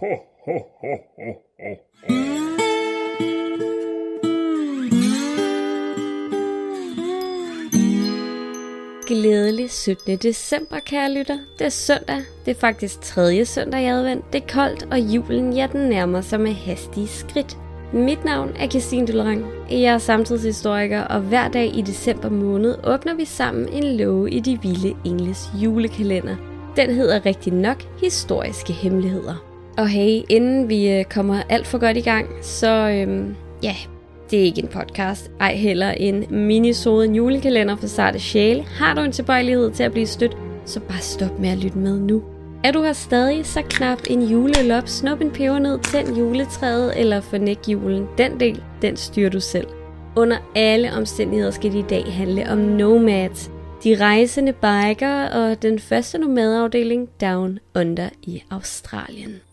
ho, ho, ho, ho, ho. Glædelig 17. december, kære lytter. Det er søndag. Det er faktisk tredje søndag i advent. Det er koldt, og julen, ja, den nærmer sig med hastige skridt. Mit navn er Christine Dullerang. Jeg er samtidshistoriker, og hver dag i december måned åbner vi sammen en låge i de vilde engles julekalender. Den hedder rigtig nok Historiske Hemmeligheder. Og hey, inden vi øh, kommer alt for godt i gang, så øhm, ja, det er ikke en podcast, ej heller en minisode, en julekalender for sarte sjæle. Har du en tilbøjelighed til at blive stødt, så bare stop med at lytte med nu. Er du her stadig, så knap en julelop, snup en peber ned, tænd juletræet eller fornæk julen. Den del, den styrer du selv. Under alle omstændigheder skal det i dag handle om nomads. De rejsende biker og den første nomadeafdeling Down Under i Australien.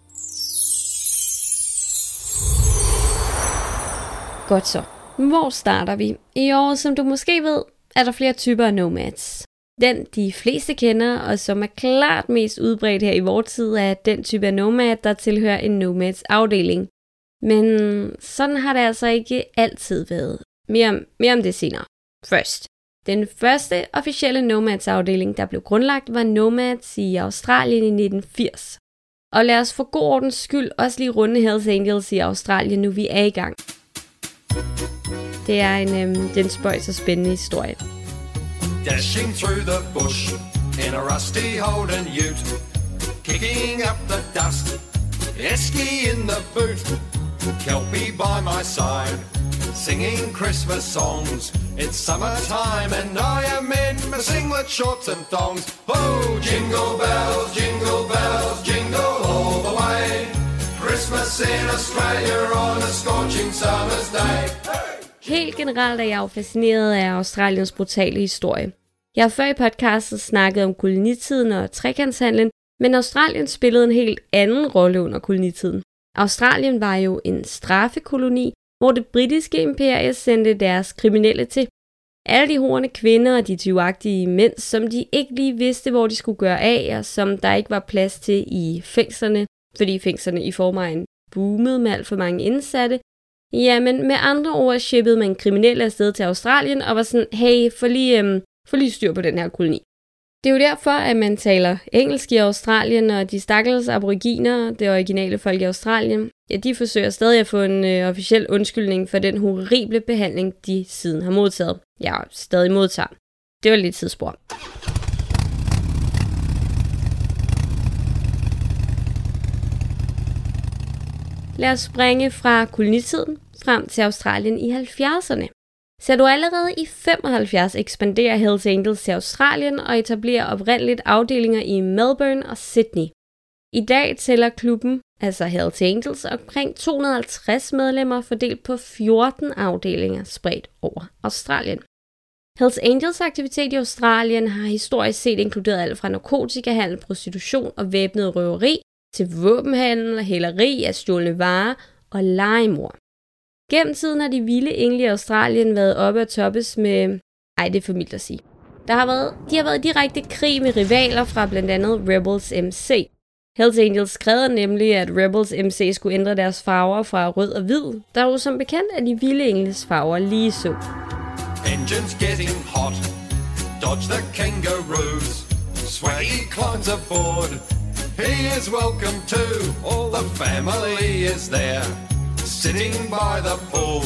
Godt så. Hvor starter vi? I år, som du måske ved, er der flere typer af nomads. Den, de fleste kender, og som er klart mest udbredt her i vores tid, er den type af nomad, der tilhører en nomads afdeling. Men sådan har det altså ikke altid været. Mere om, mere om det senere. Først. Den første officielle nomads afdeling, der blev grundlagt, var Nomads i Australien i 1980. Og lad os for god ordens skyld også lige runde Hells Angels i Australien, nu vi er i gang. Det er en, øhm, den spøjs og spændende historie. Dashing through the bush in a rusty Holden ute, kicking up the dust, Esky in the boot, Kelpie by my side, singing Christmas songs. It's summertime and I am in my singlet shorts and thongs. Oh, jingle bells, jingle bells, jingle. Christmas in Australia on a scorching summer's day. Helt generelt er jeg jo fascineret af Australiens brutale historie. Jeg har før i podcastet snakket om kolonitiden og trekantshandlen, men Australien spillede en helt anden rolle under kolonitiden. Australien var jo en straffekoloni, hvor det britiske imperie sendte deres kriminelle til. Alle de horne kvinder og de tyvagtige mænd, som de ikke lige vidste, hvor de skulle gøre af, og som der ikke var plads til i fængslerne, fordi fængslerne i forvejen boomet med alt for mange indsatte, Jamen, med andre ord shippede man kriminelle afsted til Australien og var sådan, hey, få lige, øhm, få lige styr på den her koloni. Det er jo derfor, at man taler engelsk i Australien, og de stakkels aboriginer, det originale folk i Australien, ja, de forsøger stadig at få en øh, officiel undskyldning for den horrible behandling, de siden har modtaget. Ja, stadig modtager. Det var lidt tidsspor. Lad os springe fra kolonitiden frem til Australien i 70'erne. Så du allerede i 75 ekspanderer Hells Angels til Australien og etablerer oprindeligt afdelinger i Melbourne og Sydney. I dag tæller klubben, altså Hells Angels, omkring 250 medlemmer fordelt på 14 afdelinger spredt over Australien. Hells Angels aktivitet i Australien har historisk set inkluderet alt fra narkotikahandel, prostitution og væbnet røveri til våbenhandel, hæleri af stjålne varer og legemord. Gennem tiden har de vilde engle i Australien været oppe at toppes med... Ej, det er for mildt at sige. Der har været, de har været direkte krig med rivaler fra blandt andet Rebels MC. Hells Angels skrev nemlig, at Rebels MC skulle ændre deres farver fra rød og hvid, der jo som bekendt er de vilde engles farver lige så. Engines getting hot. Dodge the kangaroos. Swaggy climbs aboard. He is welcome too. All the family is there. Sitting by the pool.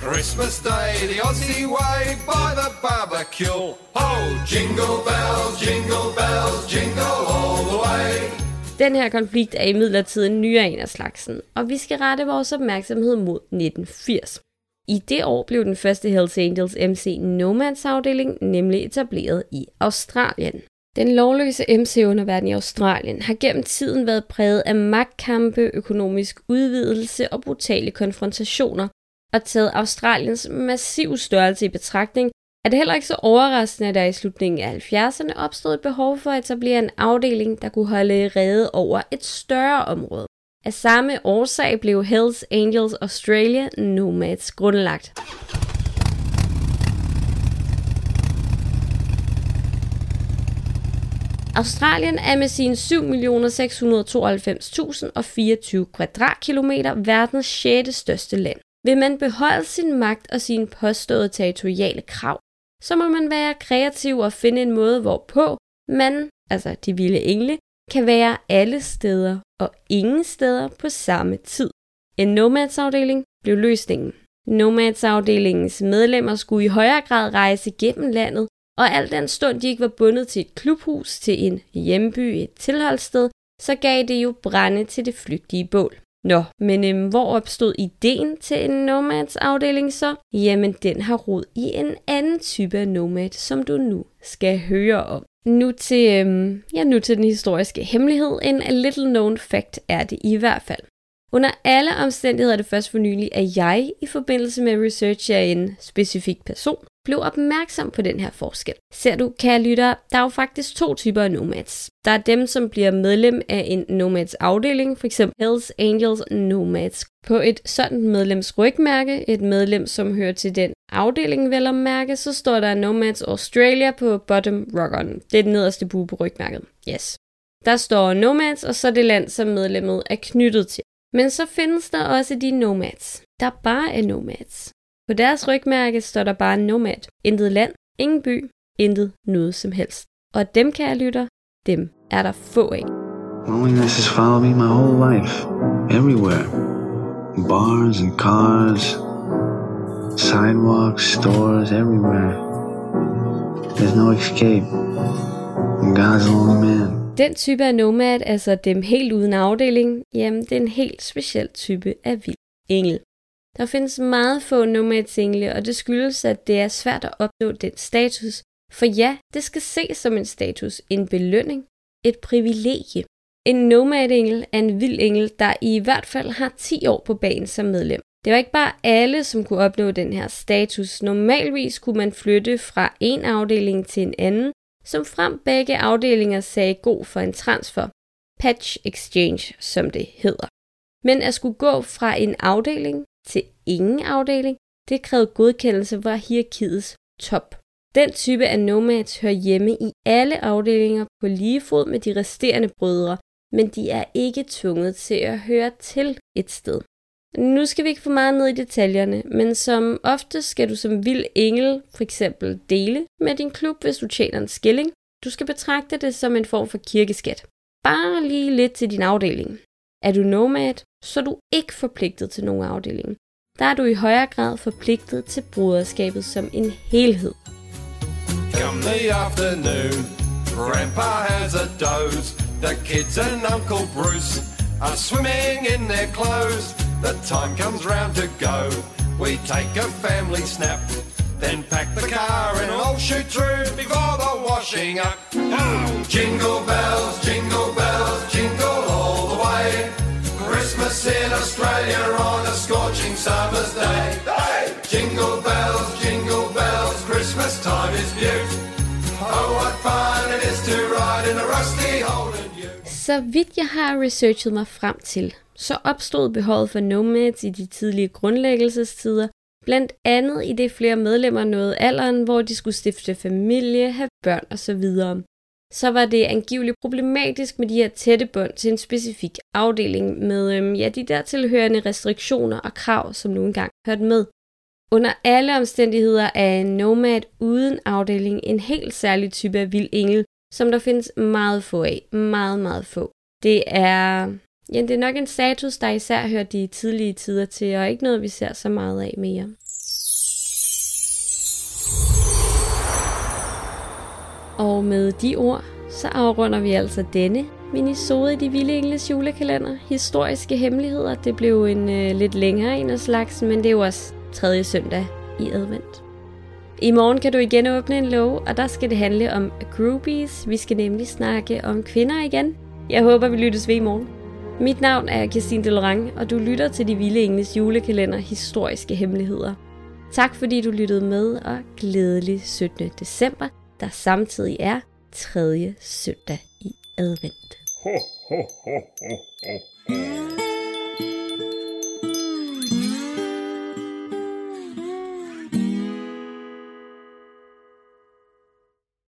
Christmas Day, the Aussie way by the barbecue. Oh, jingle bells, jingle bells, jingle all the way. Den her konflikt er imidlertid en nyere en af slagsen, og vi skal rette vores opmærksomhed mod 1980. I det år blev den første Hells Angels MC Nomads afdeling nemlig etableret i Australien. Den lovløse MC-underverden i Australien har gennem tiden været præget af magtkampe, økonomisk udvidelse og brutale konfrontationer, og taget Australiens massiv størrelse i betragtning, er det heller ikke så overraskende, at der i slutningen af 70'erne opstod et behov for at etablere en afdeling, der kunne holde rede over et større område. Af samme årsag blev Hells Angels Australia Nomads grundlagt. Australien er med sine 7.692.024 kvadratkilometer verdens 6. største land. Vil man beholde sin magt og sine påståede territoriale krav, så må man være kreativ og finde en måde, hvorpå man, altså de vilde engle, kan være alle steder og ingen steder på samme tid. En nomadsafdeling blev løsningen. Nomadsafdelingens medlemmer skulle i højere grad rejse gennem landet, og alt den stund de ikke var bundet til et klubhus, til en hjemby, et tilholdssted, så gav det jo brænde til det flygtige bål. Nå, men øhm, hvor opstod ideen til en Nomads-afdeling så? Jamen, den har rod i en anden type af nomad, som du nu skal høre om. Nu til, øhm, ja, nu til den historiske hemmelighed. En little known fact er det i hvert fald. Under alle omstændigheder er det først for nylig, at jeg i forbindelse med research af en specifik person blev opmærksom på den her forskel. Ser du, kære lytter, der er jo faktisk to typer af nomads. Der er dem, som bliver medlem af en nomads afdeling, f.eks. Hells Angels Nomads. På et sådan medlems rygmærke, et medlem, som hører til den afdeling vel om mærke, så står der Nomads Australia på bottom rock-on. Det er den nederste bue på rygmærket. Yes. Der står Nomads, og så det land, som medlemmet er knyttet til. Men så findes der også de Nomads, der bare er Nomads. På deres rygmærke står der bare Nomad. Intet land, ingen by, intet noget som helst. Og dem, kan jeg lytter, dem er der få af. Loneliness has followed me my whole life, everywhere. Bars and cars, sidewalks, stores, everywhere. There's no escape. I'm God's lonely man. Den type af nomad, altså dem helt uden afdeling, jamen det er en helt speciel type af vild engel. Der findes meget få nomadsengle, og det skyldes, at det er svært at opnå den status. For ja, det skal ses som en status, en belønning, et privilegie. En nomadengel er en vild engel, der i hvert fald har 10 år på banen som medlem. Det var ikke bare alle, som kunne opnå den her status. Normalvis kunne man flytte fra en afdeling til en anden, som frem begge afdelinger sagde god for en transfer. Patch exchange, som det hedder. Men at skulle gå fra en afdeling til ingen afdeling, det krævede godkendelse fra hierarkiets top. Den type af nomads hører hjemme i alle afdelinger på lige fod med de resterende brødre, men de er ikke tvunget til at høre til et sted. Nu skal vi ikke få meget ned i detaljerne, men som ofte skal du som vild engel for eksempel dele med din klub, hvis du tjener en skilling. Du skal betragte det som en form for kirkeskat. Bare lige lidt til din afdeling. Er du nomad, så er du ikke forpligtet til nogen afdeling. Der er du i højere grad forpligtet til broderskabet som en helhed. Come the afternoon, Grandpa has a doze. The kids and Uncle Bruce are swimming in their clothes. The time comes round to go. We take a family snap, then pack the car and all shoot through before the washing up. Oh, jingle bells, jingle bells, jingle all the way. Christmas in Australia on a scorching summer's day. Hey! Jingle bells, jingle bells, Så vidt jeg har researchet mig frem til, så opstod behovet for nomads i de tidlige grundlæggelsestider, blandt andet i det flere medlemmer nåede alderen, hvor de skulle stifte familie, have børn osv. Så var det angiveligt problematisk med de her tætte bånd til en specifik afdeling med øhm, ja, de dertilhørende restriktioner og krav, som nu engang hørte med. Under alle omstændigheder er en nomad uden afdeling en helt særlig type af vild engel, som der findes meget få af. Meget, meget få. Det er, ja, det er nok en status, der især hører de tidlige tider til, og ikke noget, vi ser så meget af mere. Og med de ord, så afrunder vi altså denne minisode i De Vilde Engles julekalender. Historiske hemmeligheder. Det blev en øh, lidt længere en af slags, men det er jo også tredje søndag i advent. I morgen kan du igen åbne en lov, og der skal det handle om groupies. Vi skal nemlig snakke om kvinder igen. Jeg håber, vi lyttes ved i morgen. Mit navn er Christine Delorang, og du lytter til De Vilde Engles julekalender Historiske Hemmeligheder. Tak fordi du lyttede med, og glædelig 17. december, der samtidig er tredje søndag i advent. Ho, ho, ho, ho, ho, ho.